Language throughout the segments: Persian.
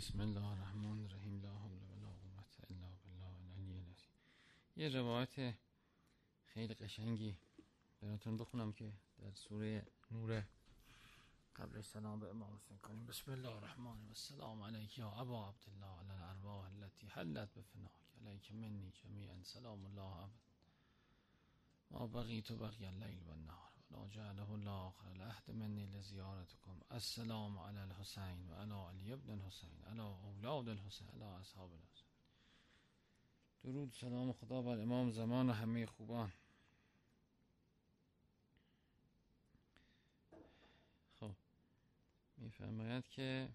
بسم الله الرحمن الرحیم. لا حول ولا قوت الا بالله العلی العظیم. یه روایت خیلی قشنگی براتون بخونم که در سوره نور قبل سلام به امام حسین کنیم. بسم الله الرحمن و السلام علیک یا ابا عبدالله علی الارواح التي حلت بفناک علیک منی جمیعا. سلام الله عبد. ما بقیت بقی اللیل و النهار. لا جعله الله العهد منی لزیارتكم السلام علی الحسین و علی علی ابن الحسین علی أولاد الحسین علی أصحاب الحسین درود سلام خدا بر امام زمان و همه خوبان. خب میفرماید که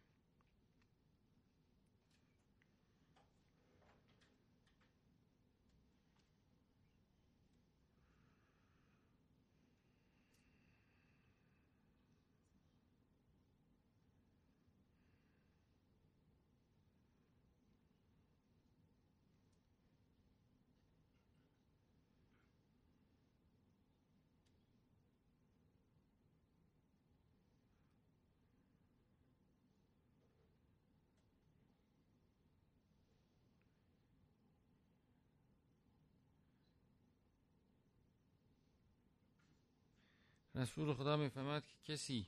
رسول خدا می‌فهمد که کسی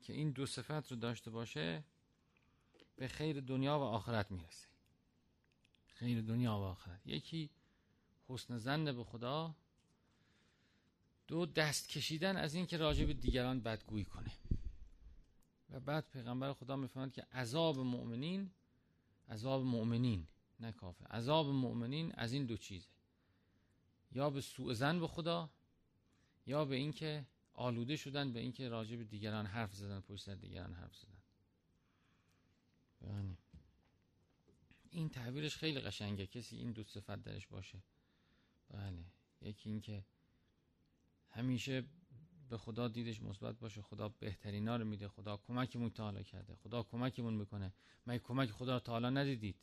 که این دو صفت رو داشته باشه به خیر دنیا و آخرت می‌رسه. خیر دنیا و آخرت. یکی حسن زن به خدا دو دست کشیدن از اینکه راجع به دیگران بدگویی کنه. و بعد پیغمبر خدا می‌فهمد که عذاب مؤمنین عذاب مؤمنین نه کافه عذاب مؤمنین از این دو چیزه. یا به سوء زن به خدا یا به اینکه آلوده شدن به اینکه راجع به دیگران حرف زدن پشت سر دیگران حرف زدن. یعنی این تعبیرش خیلی قشنگه. کسی این دو صفت درش باشه. بله. یکی اینکه همیشه به خدا دیدش مثبت باشه. خدا بهترینا رو میده. خدا کمکمون تا حالا کرده. خدا کمکمون می‌کنه. مگه کمک خدا حالا ندیدید؟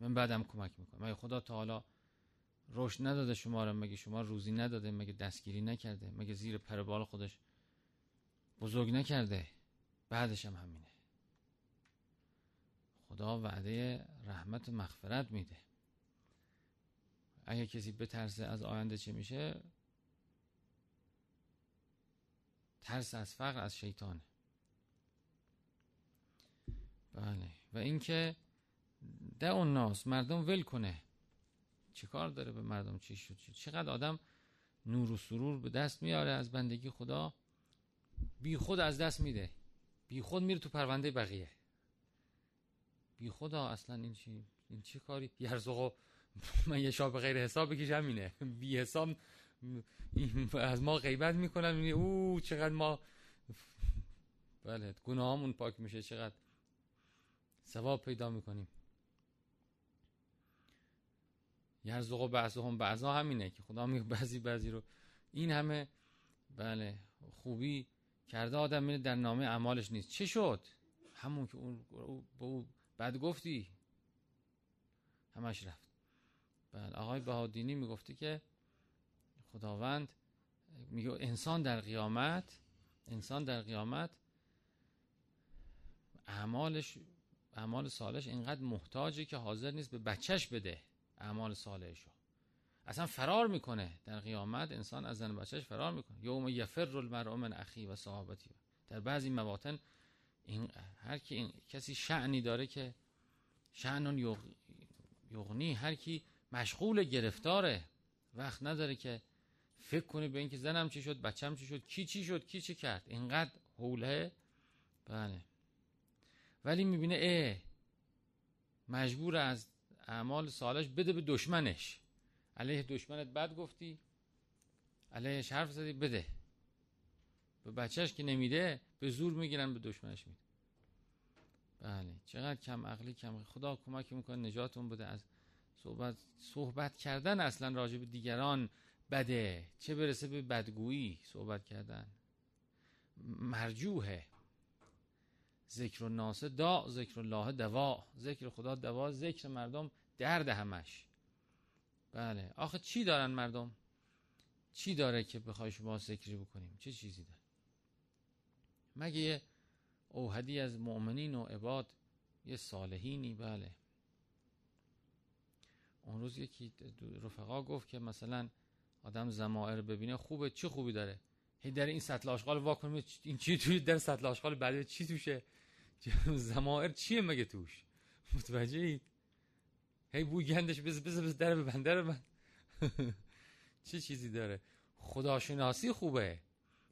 من بعدم کمک می‌کنه مگه خدا تا حالا رشد نداده شما رو مگه شما روزی نداده مگه دستگیری نکرده مگه زیر پربال خودش بزرگ نکرده؟ بعدش هم همینه. خدا وعده رحمت و مغفرت میده. اگه کسی بترسه از آینده چه میشه ترس از فقر از شیطانه. بله. و اینکه ده اون ناس مردم ول کنه. چه کار داره به مردم چی شد؟ چقدر آدم نور و سرور به دست میاره؟ از بندگی خدا بی خود از دست میده. بی خود میره تو پرونده بقیه. بی خدا اصلا این چی این چه کاری؟ یرزقو من یه شاب غیر حساب بکش همینه. بی حساب از ما غیبت می‌کنن. او چقدر ما بله گناهامون پاک میشه. چقدر ثواب پیدا می‌کنیم. یرزق و بعض هم بعضا همینه که خدا میگه بعضی بعضی رو. این همه بله خوبی کرده آدم میره در نامه اعمالش نیست. چه شد؟ همون که اون با او بد گفتی. همش رفت. بله آقای بهادینی می‌گفته که خداوند میگه انسان در قیامت انسان در قیامت اعمالش اعمال سالش اینقدر محتاجه که حاضر نیست به بچهش بده. اعمال صالحشو. اصلا فرار می‌کنه. در قیامت انسان از زن بچهش فرار می‌کنه. یوم یفر المرء من اخی و صحابتی. در بعضی مواطن این هر کی این کسی شعنی داره که شعنون یغنی هر کی مشغول گرفتاره. وقت نداره که فکر کنه به اینکه زنم چی شد بچم چی شد کی چی شد کی چی کرد. اینقدر حوله. بله. ولی می‌بینه اه مجبور از اعمال سالش بده به دشمنش. علیه دشمنت بد گفتی علیهش حرف زدی بده. به بچهش که نمیده به زور می‌گیرن به دشمنش میده. بله چقدر کم عقلی کم خدا کمک می‌کنه نجاتون بده. از صحبت صحبت کردن اصلا راجع به دیگران بده. چه برسه به بدگویی صحبت کردن؟ مرجوهه ذکر الناس دا ذکر الله دوا. ذکر خدا دوا ذکر مردم درد همش. بله. آخه چی دارن مردم؟ چی داره که بخوای شما ذکری بکنیم؟ چه چیزی داره؟ مگه یه اوهدی از مؤمنین و عباد یه صالحینی؟ بله. اون روز یکی رفقا گفت که مثلا آدم زمائر ببینه خوبه چی خوبی داره؟ هی در این سطل آشغال واکنه این چی توی در سطل آشغال بعد چی توشه؟ زمائر چیه مگه توش؟ متوجه هی بوی گندش بز بز بز در ببند من چه چیزی داره؟ خداشناسی خوبه.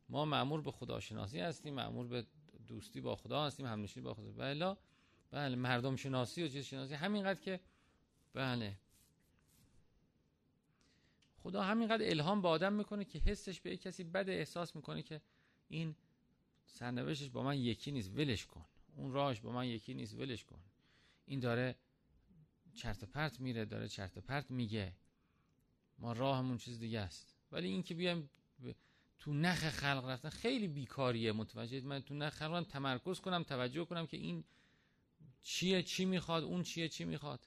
ما معمور به خداشناسی هستیم معمور به دوستی با خدا هستیم همنشینی با خدا. بله بله مردم شناسی و چیز شناسی. همینقدر که بله. خدا همینقدر الهام به آدم می‌کنه که حسش به کسی بد احساس می‌کنه که این سرنوشتش با من یکی نیست. ولش کن. اون راهش با من یکی نیست ولش کن. این داره چرت پرت میره داره چرت پرت میگه. ما راهمون چیز دیگه است. ولی این که بیایم تو نخ خلق رفتن خیلی بیکاریه متوجه من تو نخ خلق تمرکز کنم توجه کنم که این چیه چی می‌خواد اون چیه چی می‌خواد.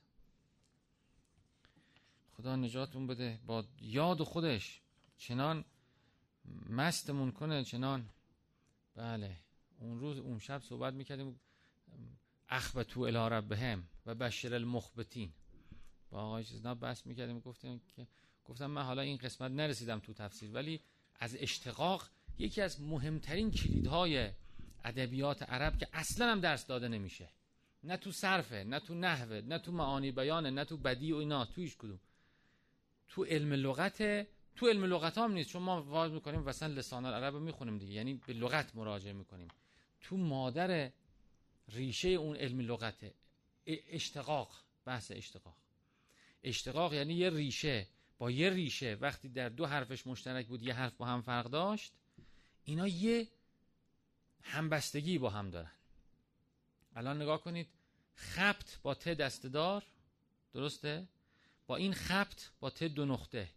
خدا نجاتمون بده. با یاد خودش چنان مستمون کنه چنان. بله. اون روز اون شب صحبت می‌کردیم. اخبتو الی بهم و بشر المخبتین. با آقای چیزنا بحث می‌کردیم گفتیم که گفتم من حالا این قسمت نرسیدم تو تفسیر ولی از اشتقاق یکی از مهمترین کلیدهای ادبیات عرب که اصلا هم درس داده نمیشه. نه تو صرفه نه تو نحوه نه تو معانی بیانه نه تو بدی و اینا تویش کدوم. تو علم لغت تو علم لغت هم نیست. چون ما واز می‌کنیم مثلا لسان العرب می‌خونیم دیگه. یعنی به لغت مراجعه می‌کنیم. تو مادر ریشه اون علم لغت. اشتقاق بحث اشتقاق. اشتقاق یعنی یه ریشه. با یه ریشه وقتی در دو حرفش مشترک بود یه حرف با هم فرق داشت اینا یه همبستگی با هم دارن. الان نگاه کنید خبت با ت دستدار درسته؟ با این خبت با ت دو نقطه.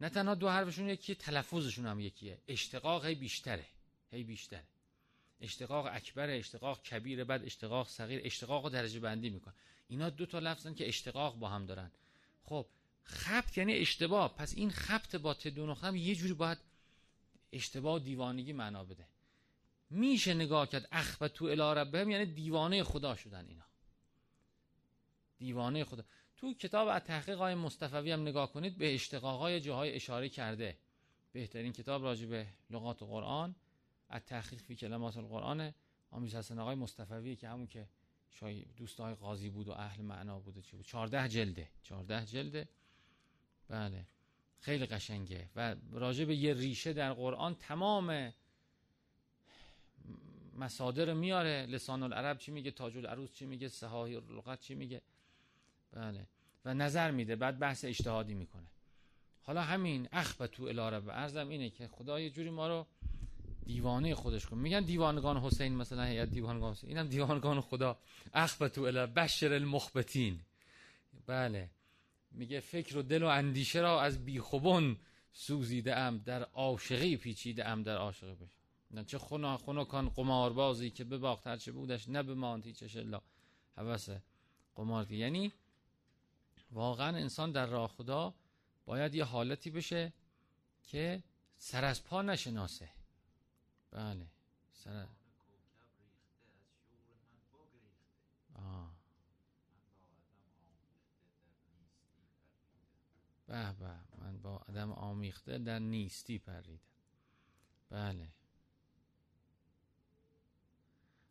نه تنها دو حرفشون یکی تلفظشون هم یکیه. اشتقاق هی بیشتره هی بیشتره. اشتقاق اکبر اشتقاق کبیر بعد اشتقاق صغیر اشتقاق درجه بندی میکن اینا دو تا لفظن که اشتقاق با هم دارن. خب خبت یعنی اشتباه. پس این خبت با ت دو نقطه هم یه جوری باید اشتباه دیوانگی معنا بده. میشه نگاه کرد اخ و تو الاربهم یعنی دیوانه خدا شدن اینا. دیوانه خدا. تو کتاب از تحقیق های مصطفوی هم نگاه کنید به اشتقاق های جاهای اشاره کرده. بهترین کتاب راجع به لغات قرآن. از تحقیق فی کلمات القرآن. آمیز حسن آقای مصطفوی که همون که شای دوست های قاضی بود و اهل معنا بود چی بود. 14 جلده. 14 جلده. بله. خیلی قشنگه. و راجع به یه ریشه در قرآن تمام مصادر میاره. لسان العرب چی میگه تاج العروس چی میگه صحاحی لغت چی میگه. بله. و نظر میده. بعد بحث اجتهادی می‌کنه. حالا همین اخبتو الاره و ارزم اینه که خدا یه جوری ما رو دیوانه خودش کن. میگن دیوانگان حسین مثلا هیئت دیوانگان حسین. اینم دیوانگان خدا. اخبتو الی بشر المخبتین. بله. میگه فکر و دل و اندیشه را از بیخوبون سوزیده ام در عاشقی پیچیده ام در عاشقی بشه نه چه خنا خنا کان قماربازی که بباخت هرچه بودش نه بماند هیچش الا. حوث قمار یعنی واقعا انسان در راه خدا باید یه حالتی بشه که سر از پا نشناسه. بله سر آه. به به من با آدم آمیخته در نیستی پریدم. بله.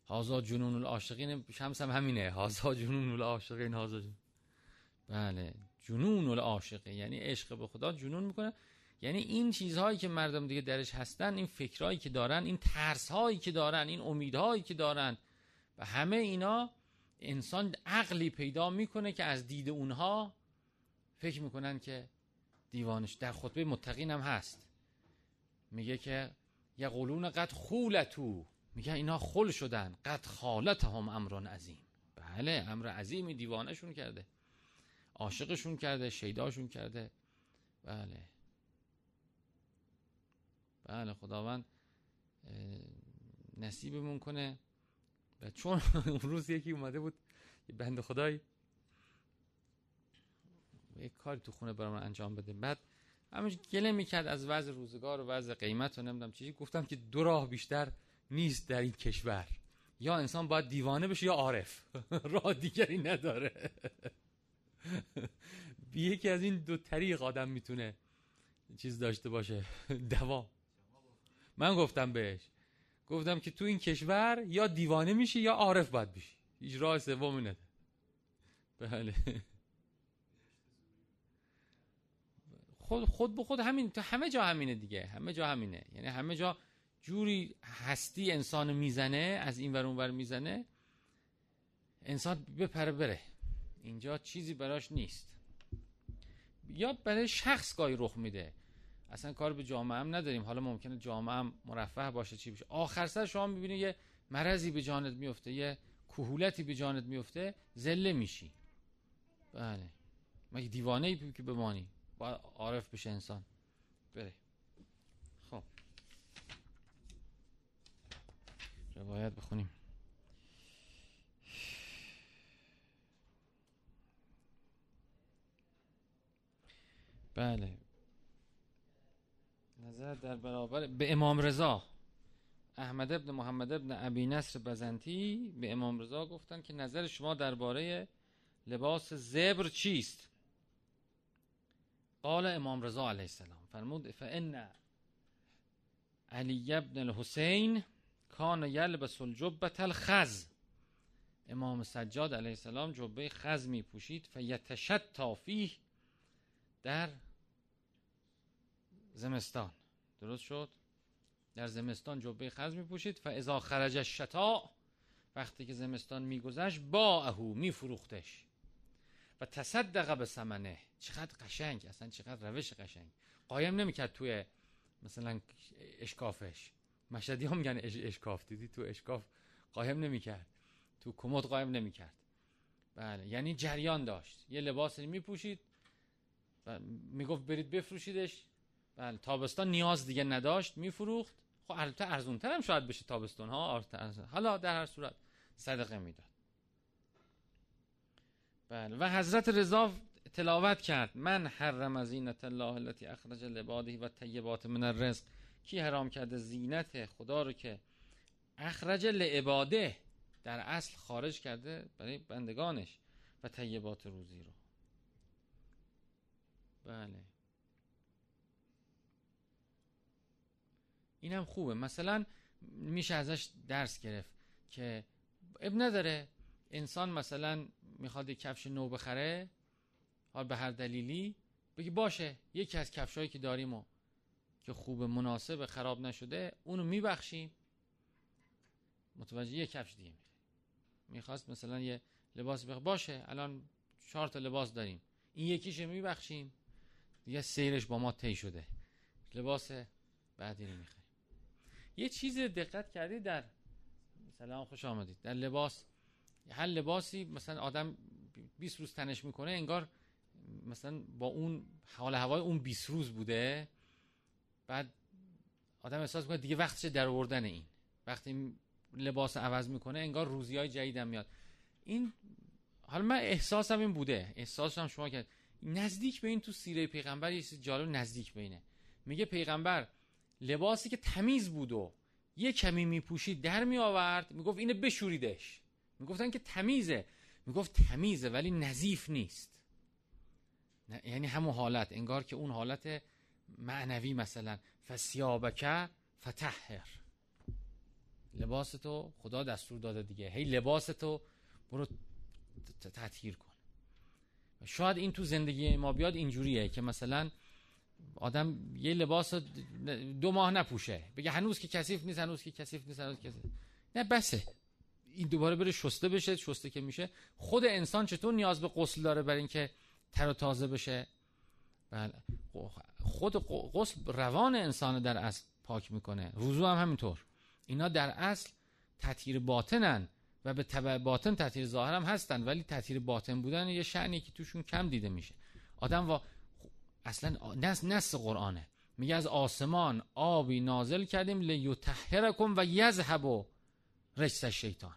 هازا جنون العاشقین شمس هم همینه. هازا جنون العاشقین هازا جنون. بله جنون العاشقه یعنی عشق به خدا جنون می‌کنه. یعنی این چیزهایی که مردم دیگه درش هستن این فکرهایی که دارن این ترسهایی که دارن این امیدهایی که دارن. و همه اینا انسان عقلی پیدا می‌کنه که از دید اونها فکر می‌کنن که دیوانش در خطبه متقین هم هست. میگه که یقولون قد خولتو. میگه اینا خل شدن. قد خالت هم امران عظیم. بله امر عظیمی دیوانشون کرده. عاشقشون کرده شیداشون کرده. بله. بله خداوند نصیبمون کنه. و چون اون روز یکی اومده بود یه بند خدای یک کاری تو خونه برام انجام بده. بعد همش گله می‌کرد از وضع روزگار و وضع قیمت و نمی‌دونم چیزی گفتم که دو راه بیشتر نیست در این کشور. یا انسان باید دیوانه بشه یا عارف. راه دیگری نداره. یکی از این دو طریق آدم می‌تونه چیز داشته باشه. دوام من گفتم بهش گفتم که تو این کشور یا دیوانه میشی یا عارف باید بشی. هیچ راه سومی نداره. بله. خود خود به خود همین تو همه جا همینه دیگه. همه جا همینه. یعنی همه جا جوری هستی انسان می‌زنه از این ور اون ور می‌زنه انسان بپره بره. اینجا چیزی براش نیست. یا برای شخص گاهی رخ میده. اصلا کار به جامعه هم نداریم. حالا ممکنه جامعه هم مرفه باشه چی بشه. آخر سر شما می‌بینی یه مرضی به جانت میفته یه کهولتی به جانت میفته زله میشی. بله. مگه دیوانه ای که بمانی؟ باید عارف بشه انسان. بره خب. روایت بخونیم. بله. نظر در برابر به امام رضا. احمد ابن محمد ابن ابی نصر بزنتی به امام رضا گفتن که نظر شما درباره لباس زبر چیست؟ قال امام رضا علیه السلام. فرمود فان علی ابن الحسین کان یلبس الجبه الخز. امام سجاد علیه السلام جبه خز می پوشید فیتشتا فیه در زمستان. درست شد؟ در زمستان جبه خز می پوشید فاذا خرج الشتا وقتی که زمستان میگذشت با اهو میفروختش. و تصدق به سمنه چقدر قشنگ. اصلا چقدر روش قشنگ. قایم نمی‌کرد توی مثلا اشکافش. مشهدی ها میگن اشکاف. دیدی تو اشکاف قایم نمی‌کرد؟ تو کمد قایم نمی‌کرد. بله. یعنی جریان داشت. یه لباس میپوشید و می‌گفت برید بفروشیدش. بله تابستان نیاز دیگه نداشت میفروخت. خب البته ارزون هم شاید بشه تابستون ها حالا در هر صورت صدقه می‌داد. بله و حضرت رضا تلاوت کرد. من حرم زینت الله التي اخرج لعباده و طیبات من الرزق. کی حرام کرده زینت خدا رو که اخرج لعباده در اصل خارج کرده برای بندگانش و طیبات روزی رو. بله. اینم خوبه. مثلا میشه ازش درس گرفت که اب نداره. انسان مثلا می‌خواد یک کفش نو بخره حال به هر دلیلی بگی باشه یکی از کفشایی که داریم و که خوب مناسب خراب نشده اونو میبخشیم. متوجه یه کفش دیگه می‌خواد. می‌خواست مثلا یه لباس بخ باشه الان چهار تا لباس داریم. این یکیش میبخشیم. دیگه سیرش با ما طی شده. لباس بعدی رو می‌خوایم یه چیز دقت کردی در سلام خوش آمدید. در لباس. هر لباسی مثلا آدم 20 روز تنش می‌کنه انگار مثلا با اون حال هوای اون 20 روز بوده. بعد آدم احساس می‌کنه دیگه وقتش در آوردن این. وقتی لباس عوض می‌کنه انگار روزی های جدیدم میاد. این حالا من احساسم این بوده. احساسم شما کرد. نزدیک به این تو سیره پیغمبر یه چیز جالب نزدیک بینه. میگه پیغمبر لباسی که تمیز بود و یه کمی میپوشید در می آورد می‌گفت اینه بشوریدش. می‌گفتن که تمیزه. می‌گفت تمیزه ولی نظیف نیست. یعنی همون حالت. انگار که اون حالت معنوی مثلا. فسیابکه فتحر. لباس تو خدا دستور داده دیگه. هی لباس تو برو تطهیر کن. شاید این تو زندگی ما بیاد اینجوریه که مثلا آدم یه لباس دو ماه نپوشه. بگه هنوز که کثیف نیست هنوز که کثیف نیست هنوز کثیف نه بسه. این دوباره بره شسته بشه شسته که میشه. خود انسان چطور نیاز به غسل داره برای اینکه تر و تازه بشه؟ بله. خود غسل روان انسان در اصل پاک می‌کنه. وضو هم همینطور. اینا در اصل تطهیر باطنن و به تبع باطن تطهیر ظاهر هم هستن ولی تطهیر باطن بودن یه شعنی که توشون کم دیده میشه. آدم و اصلا نس نس قرآنه. میگه از آسمان آبی نازل کردیم لیطهرکم و یذهب رجس شیطان.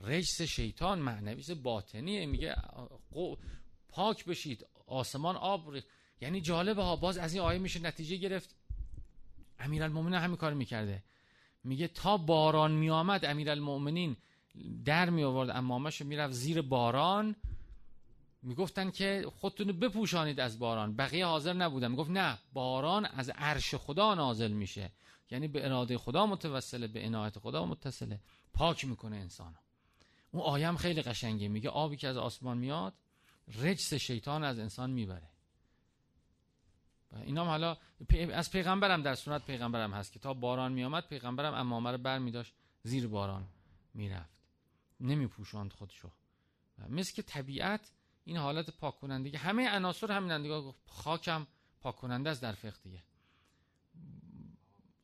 رجس شیطان معنوی باطنیه. میگه پاک بشید. آسمان آب یعنی جالبه ها. باز از این آیه میشه نتیجه گرفت. امیرالمومنین همین کار می‌کرده. میگه تا باران میآمد امیرالمؤمنین در می آورد امامش می‌رفت زیر باران. می‌گفتن که خودتون بپوشانید از باران. بقیه حاضر نبودن. می‌گفت نه باران از عرش خدا نازل میشه. یعنی به اراده خدا متوسله به عنایت خدا متصله. پاک می‌کنه انسانو. اون آیم خیلی قشنگه. میگه آبی که از آسمان میاد رجس شیطان از انسان می‌بره. اینام حالا از پیغمبرم در سنت پیغمبرم هست که تا باران میامد پیغمبرم امامه رو بر میداشت زیر باران می‌رفت. نمیپوشاند خودشو. مثل که طبیعت این حالت پاک کننده همه عناصر همین دیگه خاکم پاک کننده است در فقه دیگه.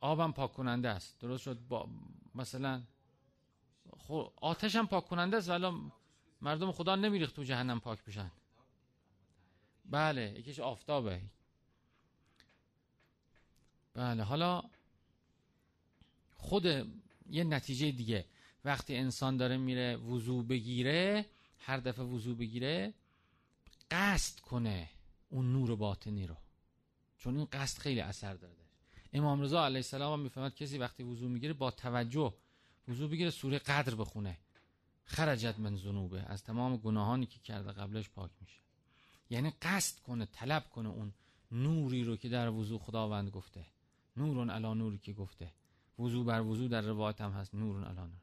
آبم پاک کننده است. درست شد؟ با مثلا خب آتش هم پاک کننده است ولی مردم خدا نمیریخت تو جهنم پاک بشن. بله یکیش آفتابه. بله حالا خود یه نتیجه دیگه. وقتی انسان داره میره وضوع بگیره هر دفعه وضوع بگیره قصد کنه اون نور باطنی رو. چون این قصد خیلی اثر داره امام رضا علیه السلام هم می‌فهمد کسی وقتی وضوع می‌گیره با توجه وضوع بگیره سوره قدر بخونه. خرجت من ذنوبه. از تمام گناهانی که کرده قبلش پاک میشه. یعنی قصد کنه طلب کنه اون نوری رو که در وضوع خداوند گفته. نورون علا نوری که گفته. وضوع بر وضوع در روایت هم هست. نورون علا نور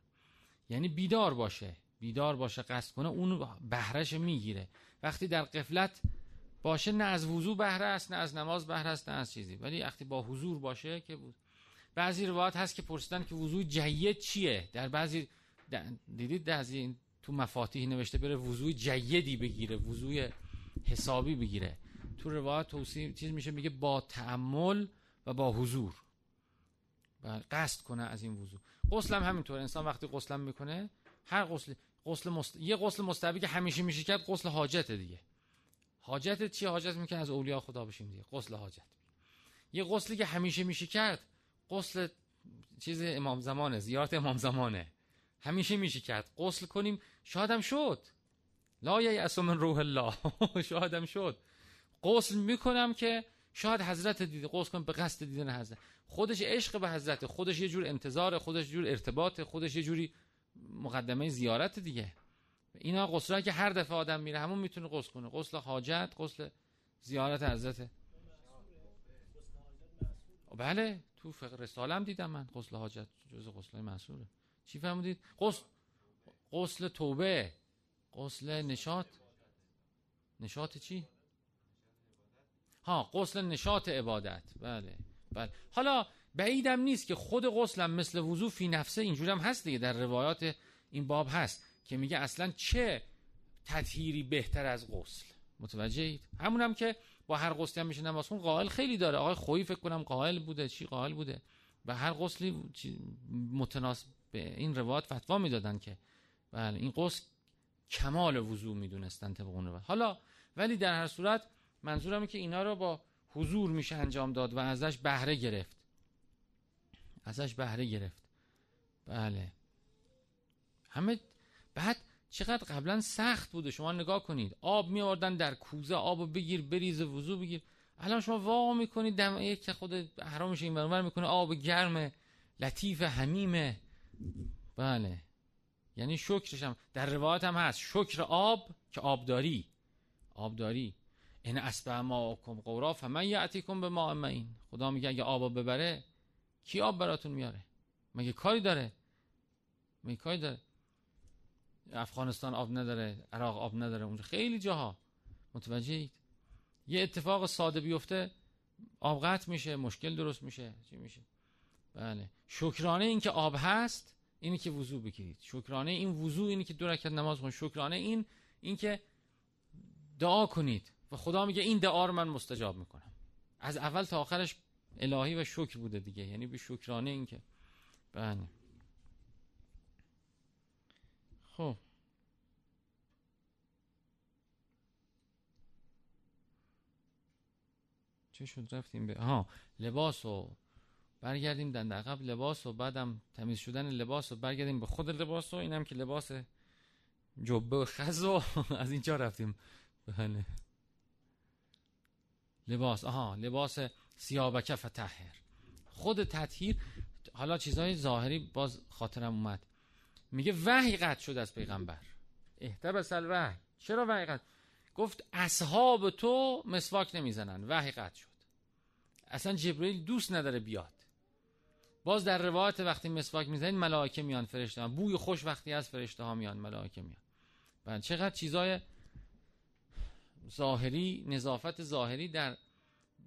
یعنی بیدار باشه. بیدار باشه قصد کنه. اون بهرش می‌گیره. وقتی در قفلت باشه نه از وضوع بهره است نه از نماز بهره است نه از چیزی. ولی وقتی با حضور باشه که بود بعضی روایت هست که پرسیدن که وضوع جید چیه؟ در بعضی دیدید در این تو مفاتیح نوشته بره وضوع جیدی بگیره وضوع حسابی بگیره. تو روایت توصیح چیز میشه میگه با تعمل و با حضور. و قصد کنه از این وضوع غسل هم همینطور. انسان وقتی غسل می‌کنه هر غسل غسل مست... یه غسل مستحبی که همیشه میشه کرد غسل حاجت دیگه. حاجت چی حاجت می‌کنه از اولیا خدا بشیم دیگه. غسل حاجت. یه غسلی که همیشه میشه کرد غسل چیز امام زمانه زیارت امام زمانه. همیشه میشه کرد. غسل کنیم شادم شد. لا یأس من روح الله. شادم شد. غسل می‌کنم که شاید حضرت دیده غسل کنم به قصد دیدن حضرت. خودش عشق به حضرت خودش یه جور انتظار خودش جور ارتباط خودش یه جوری مقدمه زیارت دیگه. اینا غسل که هر دفعه آدم میره همون می‌تونه غسل کنه. غسل حاجت غسل زیارت حضرت. بله تو فقه رسالم دیدم من غسل حاجت جز غسل مسئوله چی فهمیدید غسل غسل توبه غسل نشاط. نشاط چی؟ ها غسل نشاط عبادت. بله بله. حالا بعیدم نیست که خود غسلم مثل وضو فی نفسه اینجوری هم هست دیگه. در روایات این باب هست که میگه اصلا چه تطهیری بهتر از غسل؟ متوجهید؟ همون هم که با هر غسلی هم میشه نماز خون قائل خیلی داره. آقای خویی فکر کنم قائل بوده. چی قائل بوده؟ و هر غسلی متناسب به این روایت فتوا می‌دادن که بله این غسل کمال وضوع می‌دونستن طبق اون روایت. حالا ولی در هر صورت منظورم که اینا رو با حضور میشه انجام داد و ازش بهره گرفت. ازش بهره گرفت. بله. همه بعد چقدر قبلا سخت بوده. شما نگاه کنید. آب می آوردن در کوزه. آب بگیر بریز وضو بگیر. الان شما وا می‌کنید. دم یک که خود حرامش این برابر می‌کنه. آب گرم لطیف حمیمه بله. یعنی شکرش هم در روایت هم هست. شکر آب که آبداری. آبداری. این اسبه ما کم قورا فمن یعتیکم به ما این. خدا میگه اگه آب ببره کی آب براتون میاره؟ مگه کاری داره؟ مگه کاری داره؟ افغانستان آب نداره عراق آب نداره اونجا خیلی جاها. متوجهید؟ یه اتفاق ساده بیفته آب قطع میشه مشکل درست میشه. چی میشه؟ بله. شکرانه این که آب هست اینی که وضو بگیرید. شکرانه این وضو اینی که دو رکعت نماز کنید شکرانه این این که دعا کنید. و خدا میگه این دعا رو من مستجاب می‌کنم. از اول تا آخرش الهی و شکر بوده دیگه. یعنی به شکرانه این که بله. خب. چه شد؟ رفتیم به ها لباس و برگردیم دند عقب. لباس و بعدم تمیز شدن لباس و برگردیم به خود لباس و اینم که لباس جبه و خز و از اینجا رفتیم. بله. لباس. آها. لباس سیابکه فتحر. خود تطهیر حالا چیزهای ظاهری باز خاطرم اومد. میگه وحی قطع شد از پیغمبر. احتبس الوحی چرا وحی قطع؟ گفت اصحاب تو مسواک نمی‌زنن. وحی قطع شد. اصلا جبرئیل دوست نداره بیاد. باز در روایت وقتی مسواک می‌زنید ملائکه میان فرشته ها. بوی خوش وقتی از فرشته ها میان ملائکه میان. بعد چقدر چیزای ظاهری نظافت ظاهری در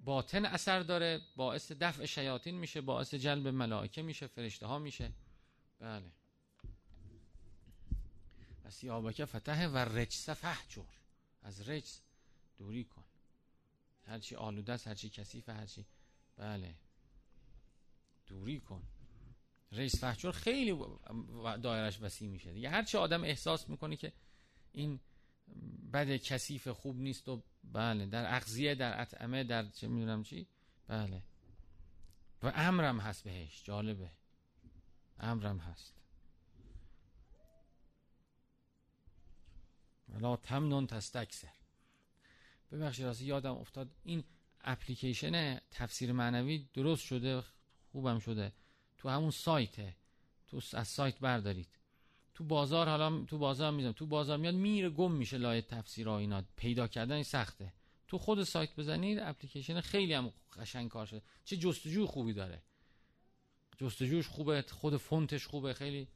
باطن اثر داره باعث دفع شیاطین میشه باعث جلب ملائکه میشه فرشته ها میشه. بله. پس یابکه فتح و رجس فحجر از رجس دوری کن. هرچی آلوده است هرچی کثیف هرچی بله. دوری کن. رئیس فحجر خیلی دایرش وسیع میشه. دیگه هرچی آدم احساس می‌کنه که این بد کثیف خوب نیست و بله در اغذیه در اطعمه در چه می‌دونم چی؟ بله. و امرم هست بهش جالبه. امرم هست. ولا تمنون تستکسر ببخشید راستی یادم افتاد. این اپلیکیشن تفسیر معنوی درست شده خوبم شده. تو همون سایته. تو از سایت بردارید. تو بازار حالا تو بازار می‌ذارم تو بازار میاد میره گم میشه لایه تفسیر اینا. پیدا کردن سخته. تو خود سایت بزنید اپلیکیشن خیلی هم قشنگ کار شده. چه جستجوی خوبی داره. جستجوش خوبه خود فونتش خوبه خیلی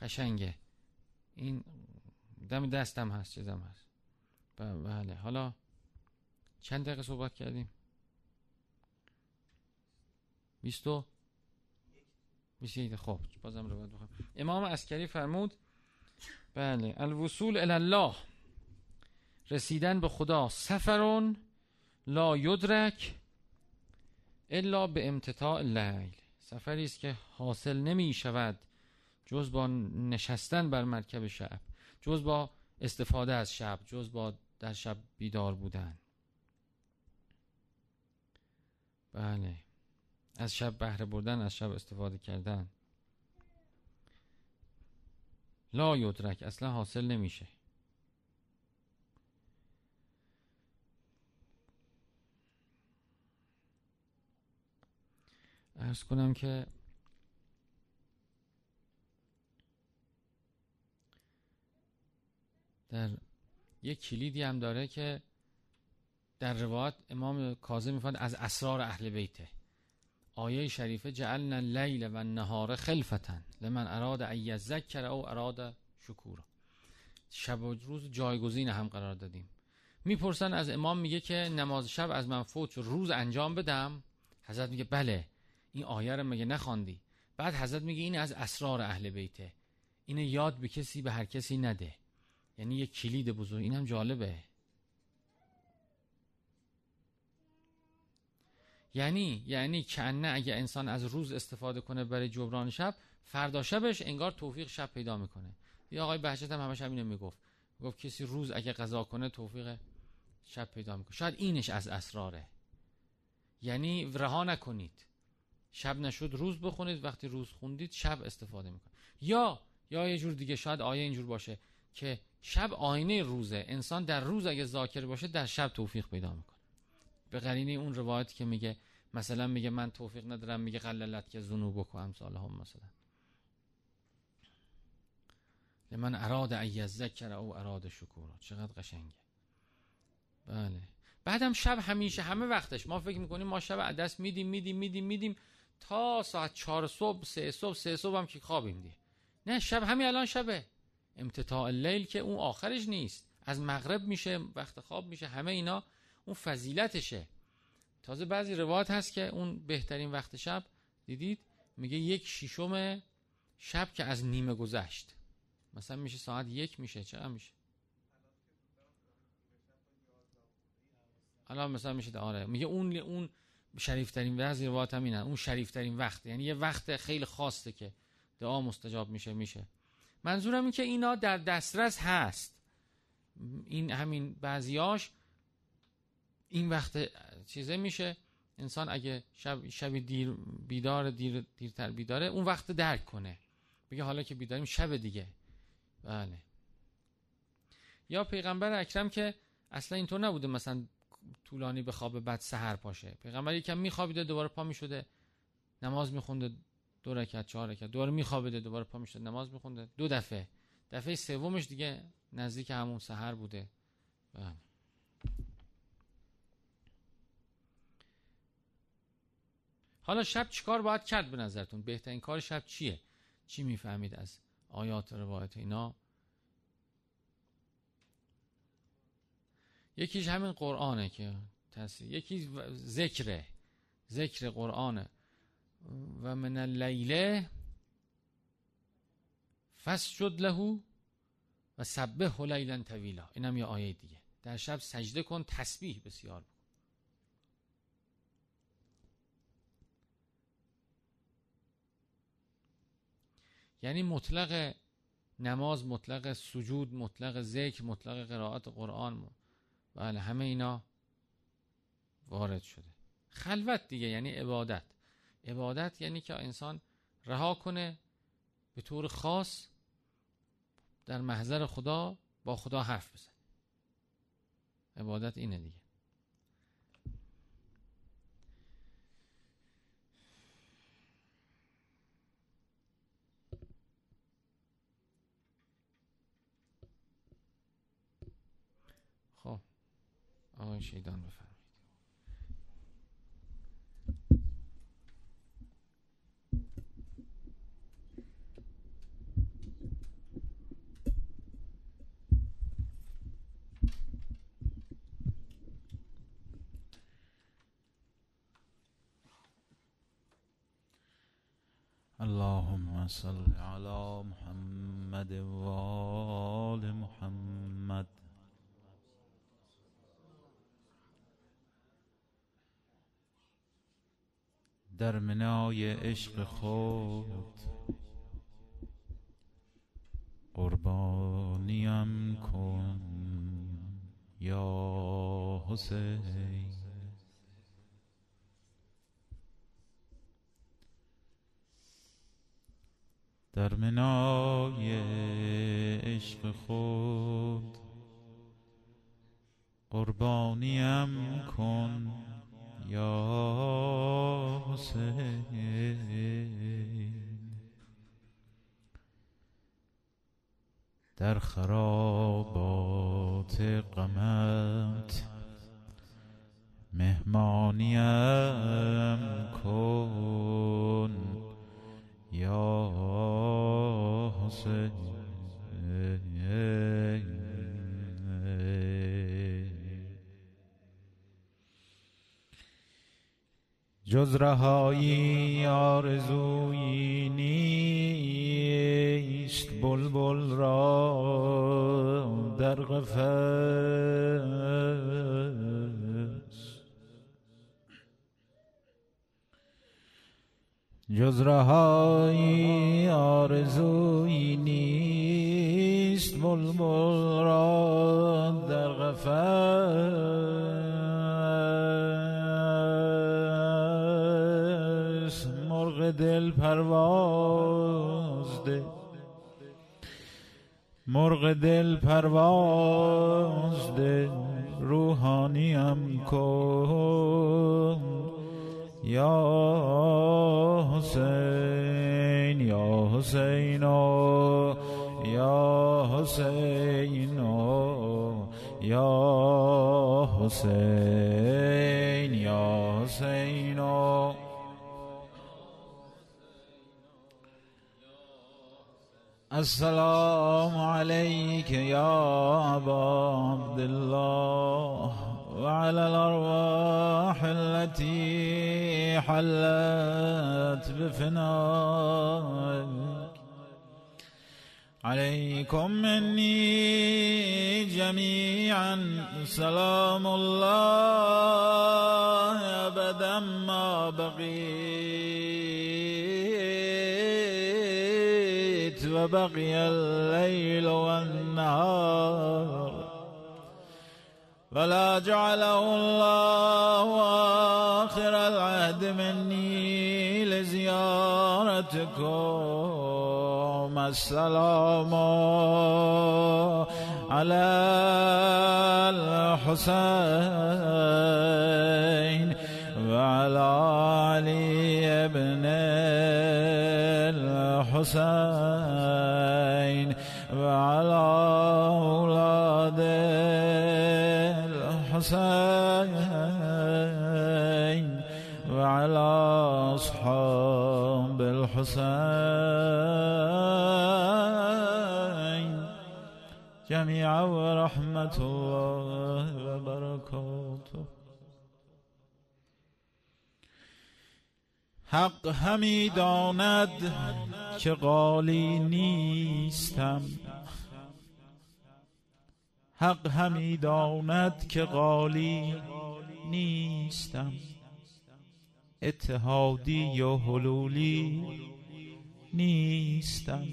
قشنگه. این دم دستم هست چیزم هست. بله. حالا چند دقیقه صحبت کردیم؟ 20 میشه خب بازم رو بخوام. امام عسکری فرمود بله الوصول الى الله رسیدن به خدا سفرون لا یدرک الا به امتطاع لیل سفری است که حاصل نمی شود جز با نشستن بر مرکب شب جز با استفاده از شب جز با در شب بیدار بودن. بله. از شب بهره بردن از شب استفاده کردن. لا یدرک اصلا حاصل نمیشه. ارز کنم که در یک کلیدی هم داره که در روایت امام کاظم میفرماد از اسرار اهل بیته. آیه شریفه جعلنا اللیل و النهار خلفتن لمن اراد ان او اراد شکورا. شب و روز جایگزین هم قرار دادیم. می‌پرسن از امام میگه که نماز شب از من فوت روز انجام بدم؟ حضرت میگه بله این آیه رو مگه نخواندی بعد حضرت میگه این از اسرار اهل بیته. اینو یاد به کسی به هر کسی نده. یعنی یه کلید بزرگ. اینم جالبه. یعنی یعنی کنه اگه انسان از روز استفاده کنه برای جبران شب فردا شبش انگار توفیق شب پیدا می‌کنه. یا آقای بهجت هم همش همینو می‌گفت. گفت کسی روز اگه قضا کنه توفیق شب پیدا می‌کنه. شاید اینش از اسراره. یعنی رها نکنید. شب نشد روز بخونید وقتی روز خوندید شب استفاده می‌کنید. یا یا یه جور دیگه شاید آیه اینجور باشه که شب آینه روزه. انسان در روز اگه ذاکر باشه در شب توفیق پیدا می‌کنه. به قرینه اون روایت که میگه مثلا میگه من توفیق ندارم میگه قللت که ذنوب و امثال هم مثلا. من اراد ان ذکر او اراد شکورا. چقدر قشنگه. بله. بعدم شب همیشه همه وقتش. ما فکر می‌کنیم ما شب دست میدیم میدیم میدیم میدیم تا ساعت چهار صبح سه صبح سه صبح هم که خوابیم دیگه. نه شب همین الان شبه. امتطاع لیل که اون آخرش نیست. از مغرب میشه وقت خواب میشه همه اینا اون فضیلتشه. تازه بعضی روایت هست که اون بهترین وقت شب دیدید؟ میگه یک شیشم شب که از نیمه گذشت. مثلا میشه ساعت یک میشه چقدر میشه؟ الان مثلا میشه آره. میگه اون اون شریفترین بعضی روایت هم اینه اون شریفترین وقت. یعنی یه وقت خیلی خاصه که دعا مستجاب میشه میشه. منظورم این که اینا در دسترس هست. این همین بعضیاش این وقت چیزه میشه. انسان اگه شب شب دیر بیدار دیر دیرتر بیداره اون وقت درک کنه. بگه حالا که بیداریم شب دیگه. بله. یا پیغمبر اکرم که اصلا اینطور نبوده مثلا طولانی به خواب بعد سحر پاشه پیغمبر یکم میخوابیده دوباره پا می‌شده نماز میخونده دو رکعت چهار رکعت دوباره میخوابیده دوباره پا می‌شد نماز میخونده دو دفعه. دفعه سومش دیگه نزدیک همون سحر بوده. بله. حالا شب چیکار باید کرد به نظرتون؟ بهترین کار شب چیه؟ چی می‌فهمید از آیات روایت اینا؟ یکیش همین قرآنه که تصریح یکی ذکره. ذکر قرآنه. و من اللیله فسجد له و سبه لیلا طویلا. اینم یه آیه دیگه. در شب سجده کن تسبیح بسیار بکن. یعنی مطلق نماز مطلق سجود مطلق ذکر مطلق قرائت قرآن بله همه اینا وارد شده. خلوت دیگه یعنی عبادت. عبادت یعنی که انسان رها کنه به طور خاص در محضر خدا با خدا حرف بزن عبادت اینه دیگه خب آقای شیدان در منای عشق خود. قربانیم کن یا حسین. در منای عشق خود قربانیم کن یا حسین. در خرابات قمت مهمانیم جز رهایی آرزویی نیست. بلبل را در قفس. جز رهایی آرزویی نیست. بلبل را در قفس. پرواز ده مرغ دل پرواز ده روحانیم کن. یا حسین یا حسین یا حسین یا حسین. السلام عليك يا أبا عبد الله وعلى الأرواح التي حلت بفنائك. عليكم مني جميعا سلام الله أبدا ما بقيت وبقي الليل والنهار. ولا جعله الله آخر العهد مني لزيارتكم. السلام على الحسين وعلى الحسين وعلى أولاد الحسين وعلى أصحاب الحسين جميعا ورحمة الله وبركاته. حق همی داند که قالی نیستم. حق همی داند که قالی نیستم. اتحادی و حلولی نیستم.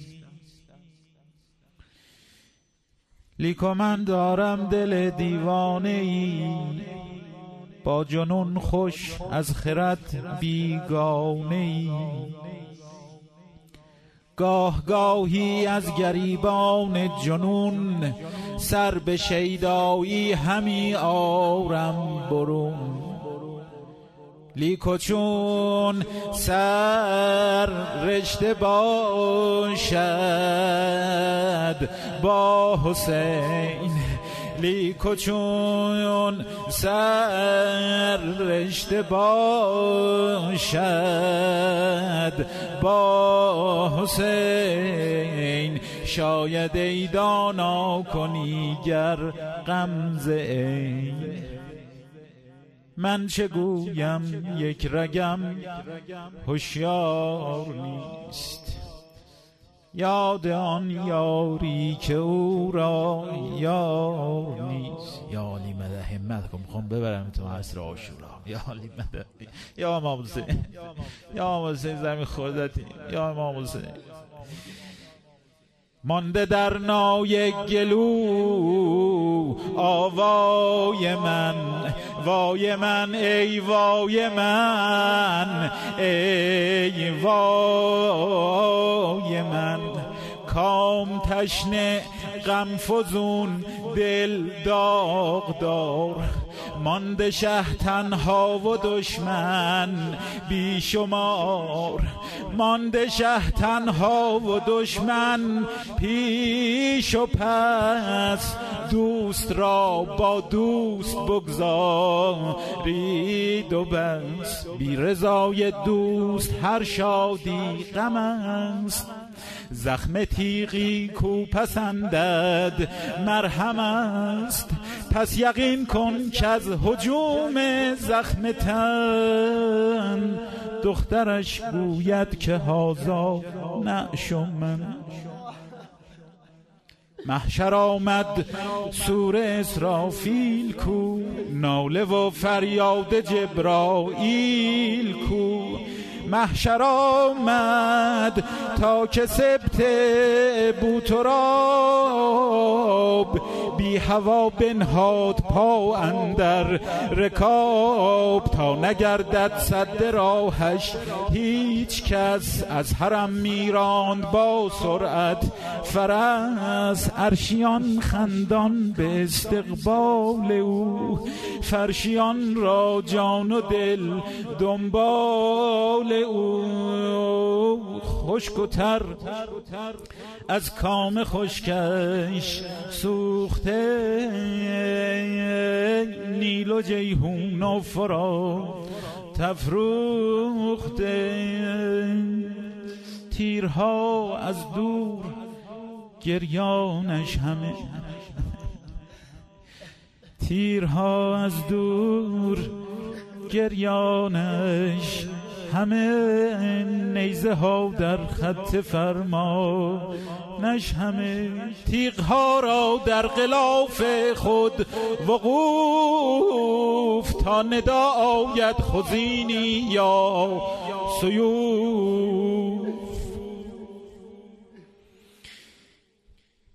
لیکو من دارم دل دیوانه ای با جنون خوش از خرد بیگانه ای گاه گاهی از گریبان جنون سر به شیدایی همی آرم برون. لیکو چون سر رشته باشد با حسین لیکو چون سر رشته باشد. با حسین شاید ای دانا کنی گر غمزه ای من چه گویم؟ یک رگم هوشیار نیست. یاد آن یاری که او را یار نیست. یا علی مده همت کن می‌خوام ببرم تو عصر آشورا یا علی مده یا امام حسین. یا امام حسین. زمین خودتی یا امام حسین. مانده در نای گلو. آوای من وای من ای وای من ای وای من. کام تشنه غم فزون دل داغدار. مانده شه تنها و دشمن بیشمار. مانده شه تنها و دشمن پیش و پس. دوست را با دوست بگذارید و بس. بی رضای دوست هر شادی غم است. زخم تیغی کو پسندد مرهم است. پس یقین کن که از حجوم زخم تن دخترش گوید که هازا نعشم من محشر آمد سور اسرافیل کو ناله و فریاد جبرائیل کو. محشر آمد تا که سبت بوتراب بی هوا بنهاد پا اندر رکاب تا نگردد صد راهش. هیچ کس از حرم میراند با سرعت. فرس ارشیان خندان به استقبال او. فرشیان را جان و دل دنبال او. خشک و تر از کام خشکش سوخته. نیل و جیهون و فرا تفروخته. تیرها از دور گریانش همه. تیرها از دور گریانش همه. نیزه ها در خط فرما نش همه تیغ ها را در غلاف خود وقوف تا ندا آید خزینی یا سیوف.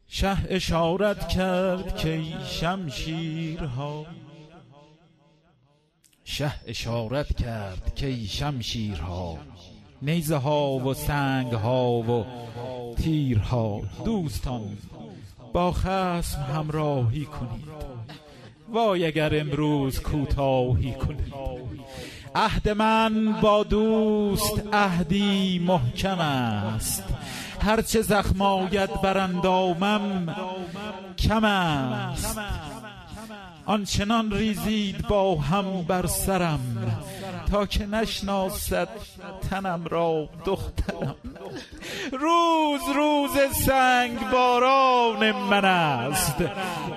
شه اشارت کرد که شمشیرها شه اشارت کرد که شمشیرها نیزه ها و سنگ ها و تیرها. دوستان با خسم همراهی کنید. وای اگر امروز کوتاهی کنید. عهد من با دوست عهدی محکم است. هرچه زخم بر اندامم کم است. آنچنان ریزید با هم بر سرم. تا که نشناسد تنم را دخترم. روز روز سنگ باران من است.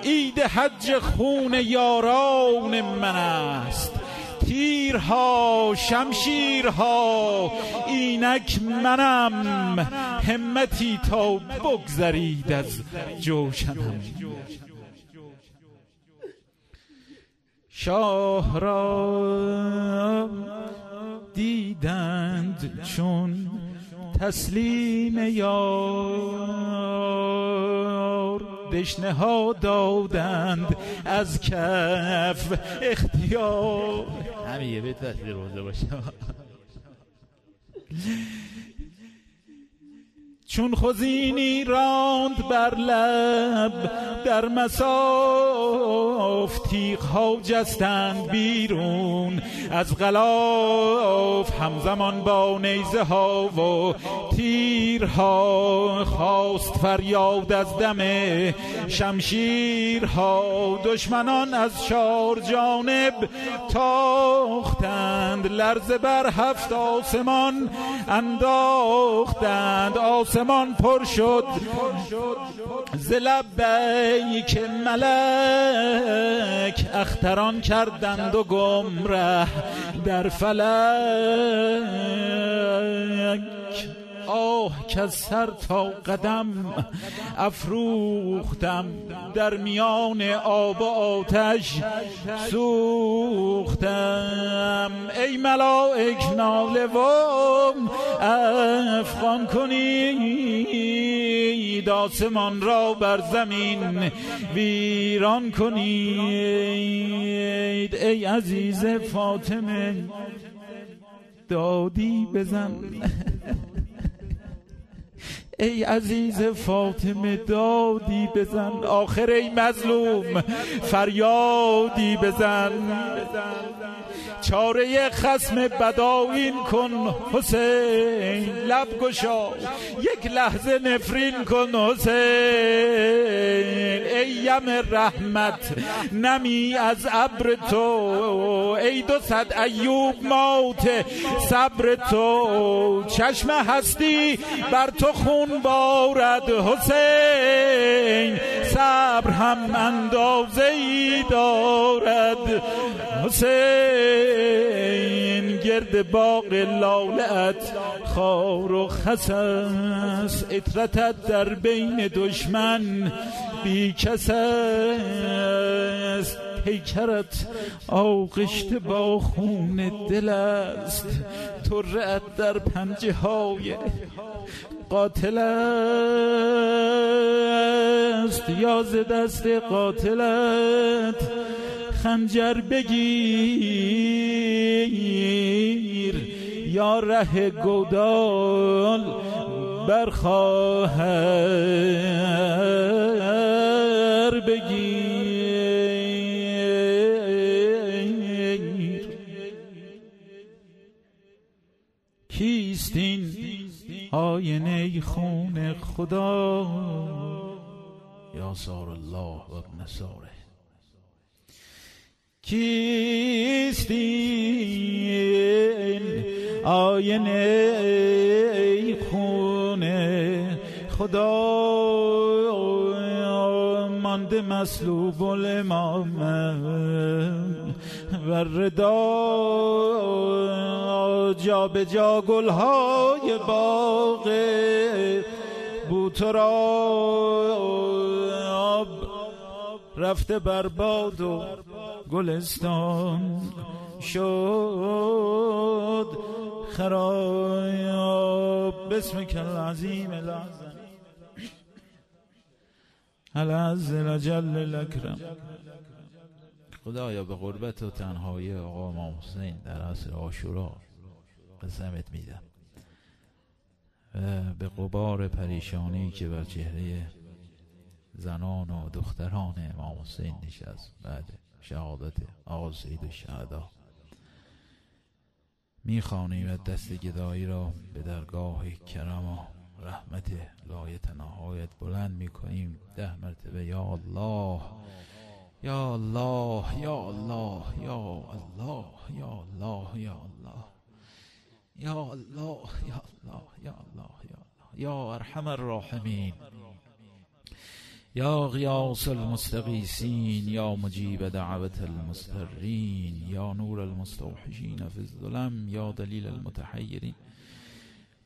عید حج خون یاران من است. تیرها شمشیرها اینک منم. همتی تا بگذرید از جوشنم. شاه را دیدند چون تسلیم یار. دشنه ها دادند از کف اختیار. همین یه بیت باشه. چون خزینی راند بر لب در مساف تیغ ها جستند بیرون. از غلاف همزمان با نیزه ها و تیرها خواست فریاد از دم شمشیرها. دشمنان از چار جانب تاختند لرزه بر هفت آسمان انداختند. آسمان آسمان پر شد. ز که ملک اختران کردند و گمره در فلک. آه که از سر تا قدم افروختم. در میان آب و آتش سوختم. ای ملائک ناله و افغان کنید آسمان را بر زمین ویران کنید ای عزیز فاطمه دادی بزن. ای عزیز فاطمه دادی بزن. آخر ای مظلوم فریادی بزن. چاره خسم بداین کن حسین لب گشا. یک لحظه نفرین کن حسین. ای یم رحمت نمی از ابر تو. ای دو صد ایوب موت صبر تو. چشم هستی بر تو خون بارد حسین صبر هم اندازه ای دارد. حسین گرد باغ لالت خار و خسس اطرتت در بین دشمن. بی کس است پیکرت آغشته با خون دل است. ترعت در پنجه های قاتل است یا ز دست قاتلت خنجر بگیر یا ره گودال برخواهر بگیر. آینه خون خدا یا سار الله و ابن ساره کیستین آینه خون خدا؟ مانده مسلوب الامام. و ردا جا به جا گلهای باغ بوتراب رفته برباد و گلستان شد. خراب بسم کل عظیم العظم. العز لجل الاکرم خدایا به قربت و تنهایی آقا امام حسین در عصر آشورا قسمت میدم. و به قبار پریشانی که بر چهره زنان و دختران امام حسین نشست بعد شهادت آقا سید الشهدا می‌خوانیم دست گدایی را به درگاه کرم و رحمت لایت نهایت بلند می‌کنیم. ده مرتبه یا الله. یا الله یا الله یا الله یا الله یا الله. یا الله یا الله یا الله یا الله. یا ارحم الراحمین. یا غیاس المستغیثین یا مجیب دعوت المسترین یا نور المستوحشین فی الظلم یا دلیل المتحیرین.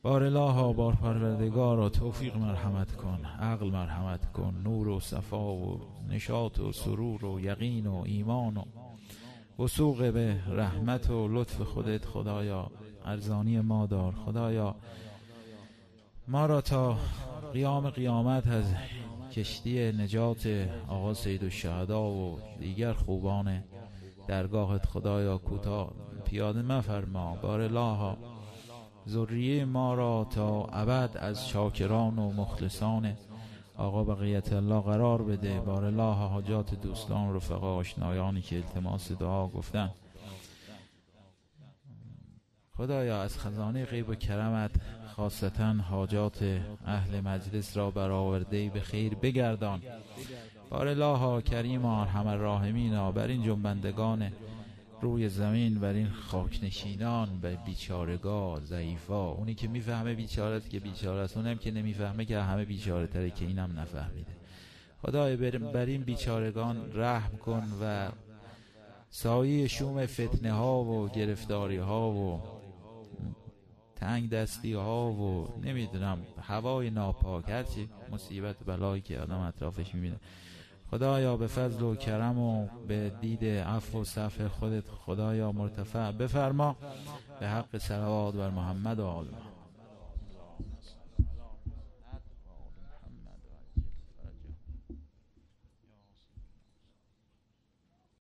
بار الله بار پروردگار توفیق مرحمت کن عقل مرحمت کن نور و صفا و نشاط و سرور و یقین و ایمان و وسوق به رحمت و لطف خودت خدایا ارزانی ما دار خدایا. ما را تا قیام قیامت از کشتی نجات آقا سید و شهدا و دیگر خوبان درگاهت خدایا کوتاه پیاده مفرما بار الله ذریه ما را تا ابد از شاکران و مخلصان آقا بقیت الله قرار بده. بار الله حاجات دوستان رفقا آشنایانی که التماس دعا گفتن. خدایا از خزانه غیب و کرمت خاصتا حاجات اهل مجلس را برآورده به خیر بگردان. بار الله کریم ارحم الراحمین بر این جنبندگان روی زمین بر این خاکنشینان به بیچارگاه ضعیفا. اونی که می‌فهمه بیچاره که بیچاره است. اونم که نمی‌فهمه که همه بیچاره تره که اینم نفهمیده. خدای بر این بیچارگان رحم کن و سایه شوم فتنه ها و گرفتاری ها و تنگ دستی ها و نمی‌دونم هوای ناپاک. هرچی مصیبت بلایی که آدم اطرافش می‌بینه. خدایا به فضل و کرم و به دید عفو و صفح خودت خدایا مرتفع. بفرما به حق سلوات بر محمد و آل